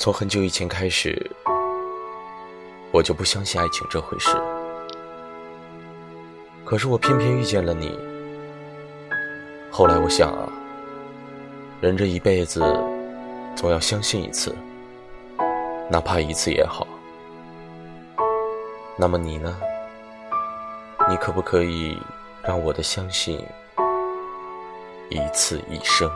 从很久以前开始，我就不相信爱情这回事。可是我偏偏遇见了你。后来我想啊，人这一辈子总要相信一次，哪怕一次也好。那么你呢？你可不可以让我的相信一次一生？